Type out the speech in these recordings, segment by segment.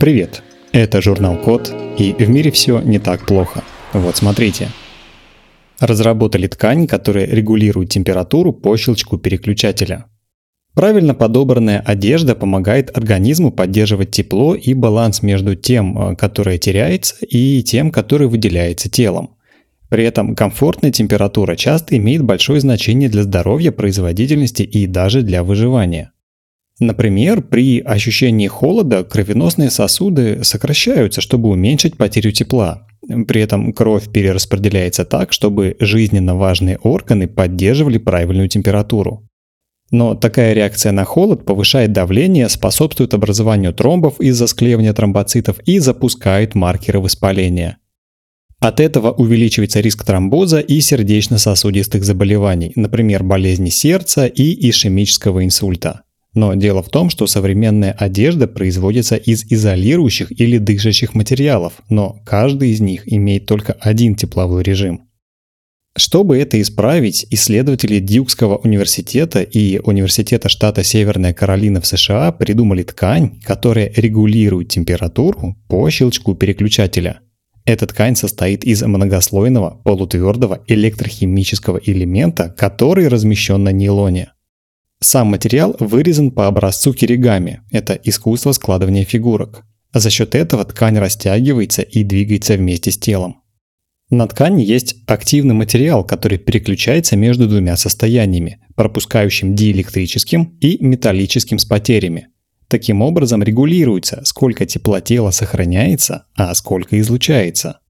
Привет! Это журнал Код, и в мире все не так плохо. Вот смотрите. Разработали ткань, которая регулирует температуру по щелчку переключателя. Правильно подобранная одежда помогает организму поддерживать тепло и баланс между тем, э, которое теряется, и тем, которое выделяется телом. При этом комфортная температура часто имеет большое значение для здоровья, производительности и даже для выживания. Например, при ощущении холода кровеносные сосуды сокращаются, чтобы уменьшить потерю тепла. При этом кровь перераспределяется так, чтобы жизненно важные органы поддерживали правильную температуру. Но такая реакция на холод повышает давление, способствует образованию тромбов из-за склеивания тромбоцитов и запускает маркеры воспаления. От этого увеличивается риск тромбоза и сердечно-сосудистых заболеваний, например, болезни сердца и ишемического инсульта. Но дело в том, что современная одежда производится из изолирующих или дышащих материалов, но каждый из них имеет только один тепловой режим. Чтобы это исправить, исследователи Дьюкского университета и Университета штата Северная Каролина в США придумали ткань, которая регулирует температуру по щелчку переключателя. Эта ткань состоит из многослойного полутвердого электрохимического элемента, который размещен на нейлоне. Сам материал вырезан по образцу киригами – это искусство складывания фигурок. За счет этого ткань растягивается и двигается вместе с телом. На ткани есть активный материал, который переключается между двумя состояниями, пропускающим диэлектрическим и металлическим с потерями. Таким образом регулируется, сколько тепла тела сохраняется, а сколько излучается.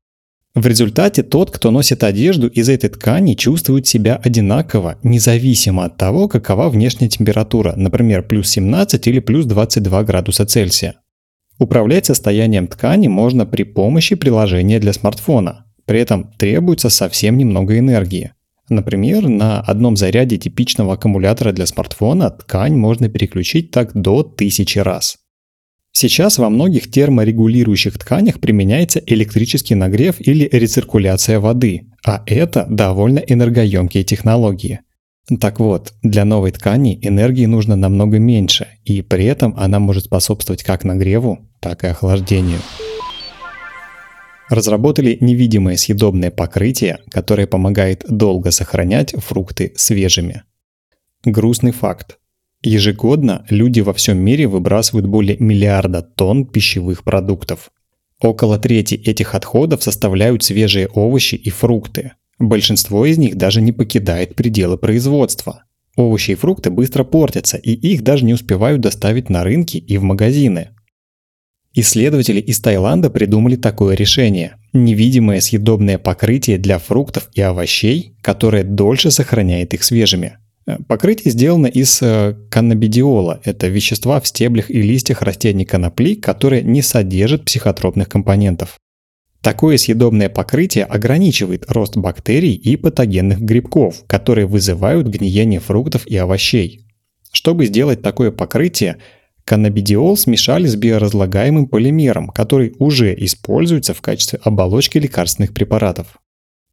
В результате тот, кто носит одежду из этой ткани, чувствует себя одинаково, независимо от того, какова внешняя температура, например, плюс 17 или плюс 22 градуса Цельсия. Управлять состоянием ткани можно при помощи приложения для смартфона. При этом требуется совсем немного энергии. Например, на одном заряде типичного аккумулятора для смартфона ткань можно переключить так до 1000 раз. Сейчас во многих терморегулирующих тканях применяется электрический нагрев или рециркуляция воды, а это довольно энергоемкие технологии. Так вот, для новой ткани энергии нужно намного меньше, и при этом она может способствовать как нагреву, так и охлаждению. Разработали невидимое съедобное покрытие, которое помогает долго сохранять фрукты свежими. Грустный факт. Ежегодно люди во всем мире выбрасывают более миллиарда тонн пищевых продуктов. Около трети этих отходов составляют свежие овощи и фрукты. Большинство из них даже не покидает пределы производства. Овощи и фрукты быстро портятся, и их даже не успевают доставить на рынки и в магазины. Исследователи из Таиланда придумали такое решение – невидимое съедобное покрытие для фруктов и овощей, которое дольше сохраняет их свежими. Покрытие сделано из э, каннабидиола. Это вещества в стеблях и листьях растений конопли, которые не содержат психотропных компонентов. Такое съедобное покрытие ограничивает рост бактерий и патогенных грибков, которые вызывают гниение фруктов и овощей. Чтобы сделать такое покрытие, каннабидиол смешали с биоразлагаемым полимером, который уже используется в качестве оболочки лекарственных препаратов.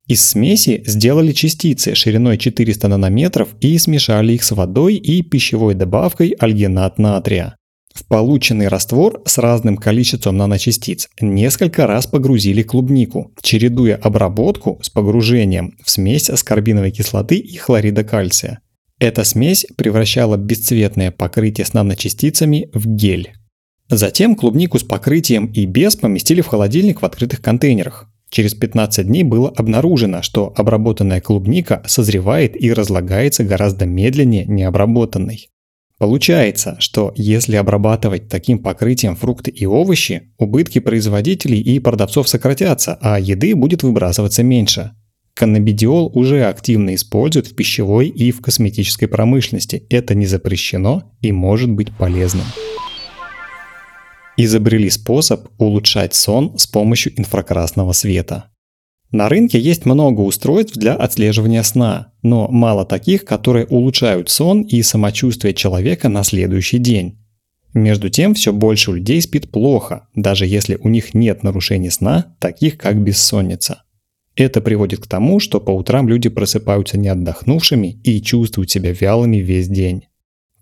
Из смеси сделали частицы шириной 400 нанометров и смешали их с водой и пищевой добавкой альгинат натрия. В полученный раствор с разным количеством наночастиц несколько раз погрузили клубнику, чередуя обработку с погружением в смесь аскорбиновой кислоты и хлорида кальция. Эта смесь превращала бесцветное покрытие с наночастицами в гель. Затем клубнику с покрытием и без поместили в холодильник в открытых контейнерах. Через 15 дней было обнаружено, что обработанная клубника созревает и разлагается гораздо медленнее необработанной. Получается, что если обрабатывать таким покрытием фрукты и овощи, убытки производителей и продавцов сократятся, а еды будет выбрасываться меньше. Каннабидиол уже активно используют в пищевой и в косметической промышленности. Это не запрещено и может быть полезным изобрели способ улучшать сон с помощью инфракрасного света. На рынке есть много устройств для отслеживания сна, но мало таких, которые улучшают сон и самочувствие человека на следующий день. Между тем, все больше людей спит плохо, даже если у них нет нарушений сна, таких как бессонница. Это приводит к тому, что по утрам люди просыпаются не отдохнувшими и чувствуют себя вялыми весь день.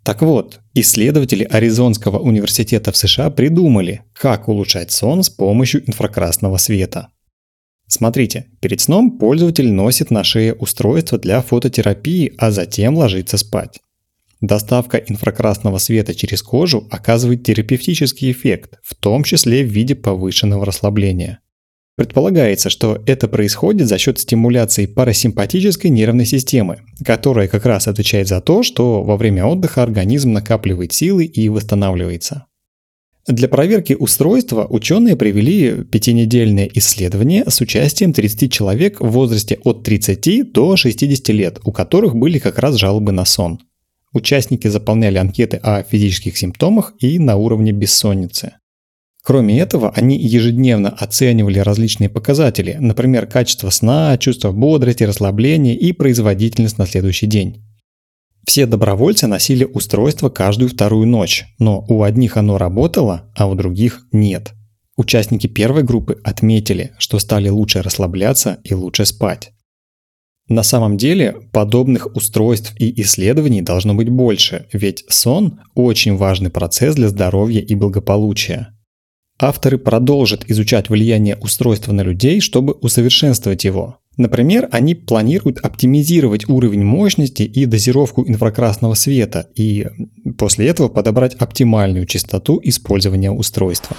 Так вот, исследователи Аризонского университета в США придумали, как улучшать сон с помощью инфракрасного света. Смотрите, перед сном пользователь носит на шее устройство для фототерапии, а затем ложится спать. Доставка инфракрасного света через кожу оказывает терапевтический эффект, в том числе в виде повышенного расслабления. Предполагается, что это происходит за счет стимуляции парасимпатической нервной системы, которая как раз отвечает за то, что во время отдыха организм накапливает силы и восстанавливается. Для проверки устройства ученые провели пятинедельное исследование с участием 30 человек в возрасте от 30 до 60 лет, у которых были как раз жалобы на сон. Участники заполняли анкеты о физических симптомах и на уровне бессонницы. Кроме этого, они ежедневно оценивали различные показатели, например, качество сна, чувство бодрости, расслабления и производительность на следующий день. Все добровольцы носили устройство каждую вторую ночь, но у одних оно работало, а у других нет. Участники первой группы отметили, что стали лучше расслабляться и лучше спать. На самом деле, подобных устройств и исследований должно быть больше, ведь сон – очень важный процесс для здоровья и благополучия. Авторы продолжат изучать влияние устройства на людей, чтобы усовершенствовать его. Например, они планируют оптимизировать уровень мощности и дозировку инфракрасного света и после этого подобрать оптимальную частоту использования устройства.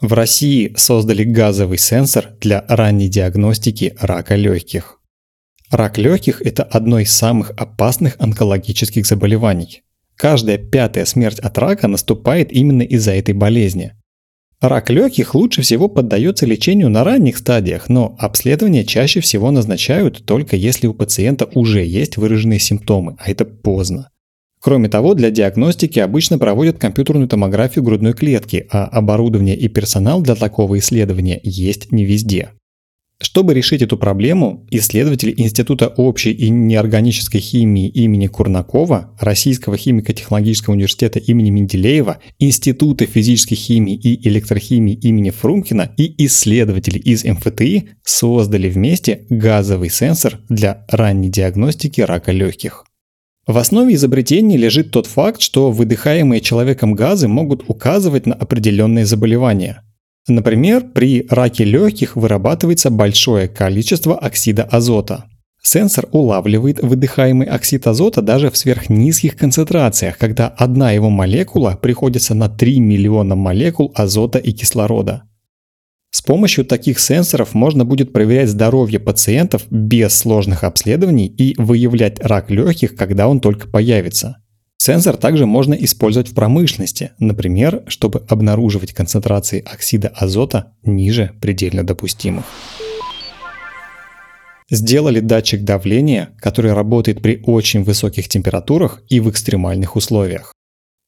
В России создали газовый сенсор для ранней диагностики рака легких. Рак легких – это одно из самых опасных онкологических заболеваний. Каждая пятая смерть от рака наступает именно из-за этой болезни. Рак легких лучше всего поддается лечению на ранних стадиях, но обследование чаще всего назначают только если у пациента уже есть выраженные симптомы, а это поздно. Кроме того, для диагностики обычно проводят компьютерную томографию грудной клетки, а оборудование и персонал для такого исследования есть не везде. Чтобы решить эту проблему, исследователи Института общей и неорганической химии имени Курнакова, Российского химико-технологического университета имени Менделеева, Института физической химии и электрохимии имени Фрумкина и исследователи из МФТИ создали вместе газовый сенсор для ранней диагностики рака легких. В основе изобретения лежит тот факт, что выдыхаемые человеком газы могут указывать на определенные заболевания – Например, при раке легких вырабатывается большое количество оксида азота. Сенсор улавливает выдыхаемый оксид азота даже в сверхнизких концентрациях, когда одна его молекула приходится на 3 миллиона молекул азота и кислорода. С помощью таких сенсоров можно будет проверять здоровье пациентов без сложных обследований и выявлять рак легких, когда он только появится. Сенсор также можно использовать в промышленности, например, чтобы обнаруживать концентрации оксида азота ниже предельно допустимых. Сделали датчик давления, который работает при очень высоких температурах и в экстремальных условиях.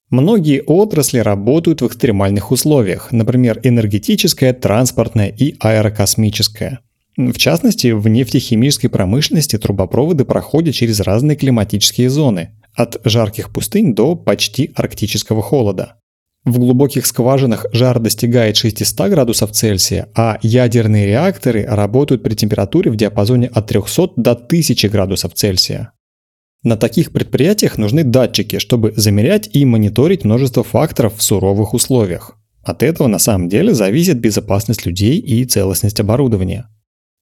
Многие отрасли работают в экстремальных условиях, например, энергетическая, транспортная и аэрокосмическая. В частности, в нефтехимической промышленности трубопроводы проходят через разные климатические зоны, от жарких пустынь до почти арктического холода. В глубоких скважинах жар достигает 600 градусов Цельсия, а ядерные реакторы работают при температуре в диапазоне от 300 до 1000 градусов Цельсия. На таких предприятиях нужны датчики, чтобы замерять и мониторить множество факторов в суровых условиях. От этого на самом деле зависит безопасность людей и целостность оборудования.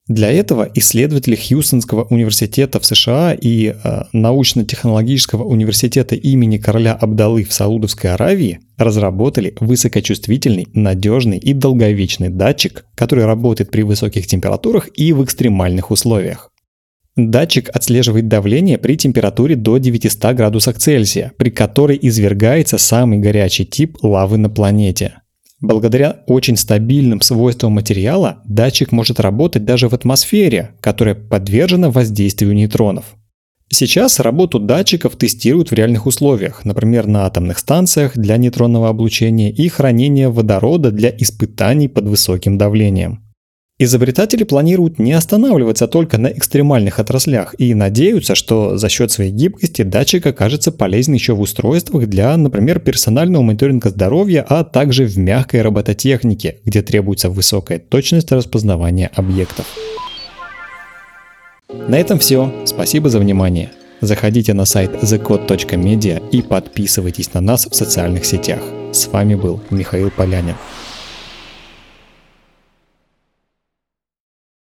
Для этого исследователи Хьюстонского университета в США и э, научно-технологического университета имени короля Абдалы в Саудовской Аравии разработали высокочувствительный, надежный и долговечный датчик, который работает при высоких температурах и в экстремальных условиях. Датчик отслеживает давление при температуре до 900 градусов Цельсия, при которой извергается самый горячий тип лавы на планете – Благодаря очень стабильным свойствам материала датчик может работать даже в атмосфере, которая подвержена воздействию нейтронов. Сейчас работу датчиков тестируют в реальных условиях, например, на атомных станциях для нейтронного облучения и хранения водорода для испытаний под высоким давлением. Изобретатели планируют не останавливаться только на экстремальных отраслях и надеются, что за счет своей гибкости датчик окажется полезен еще в устройствах для, например, персонального мониторинга здоровья, а также в мягкой робототехнике, где требуется высокая точность распознавания объектов. На этом все. Спасибо за внимание. Заходите на сайт thecode.media и подписывайтесь на нас в социальных сетях. С вами был Михаил Полянин.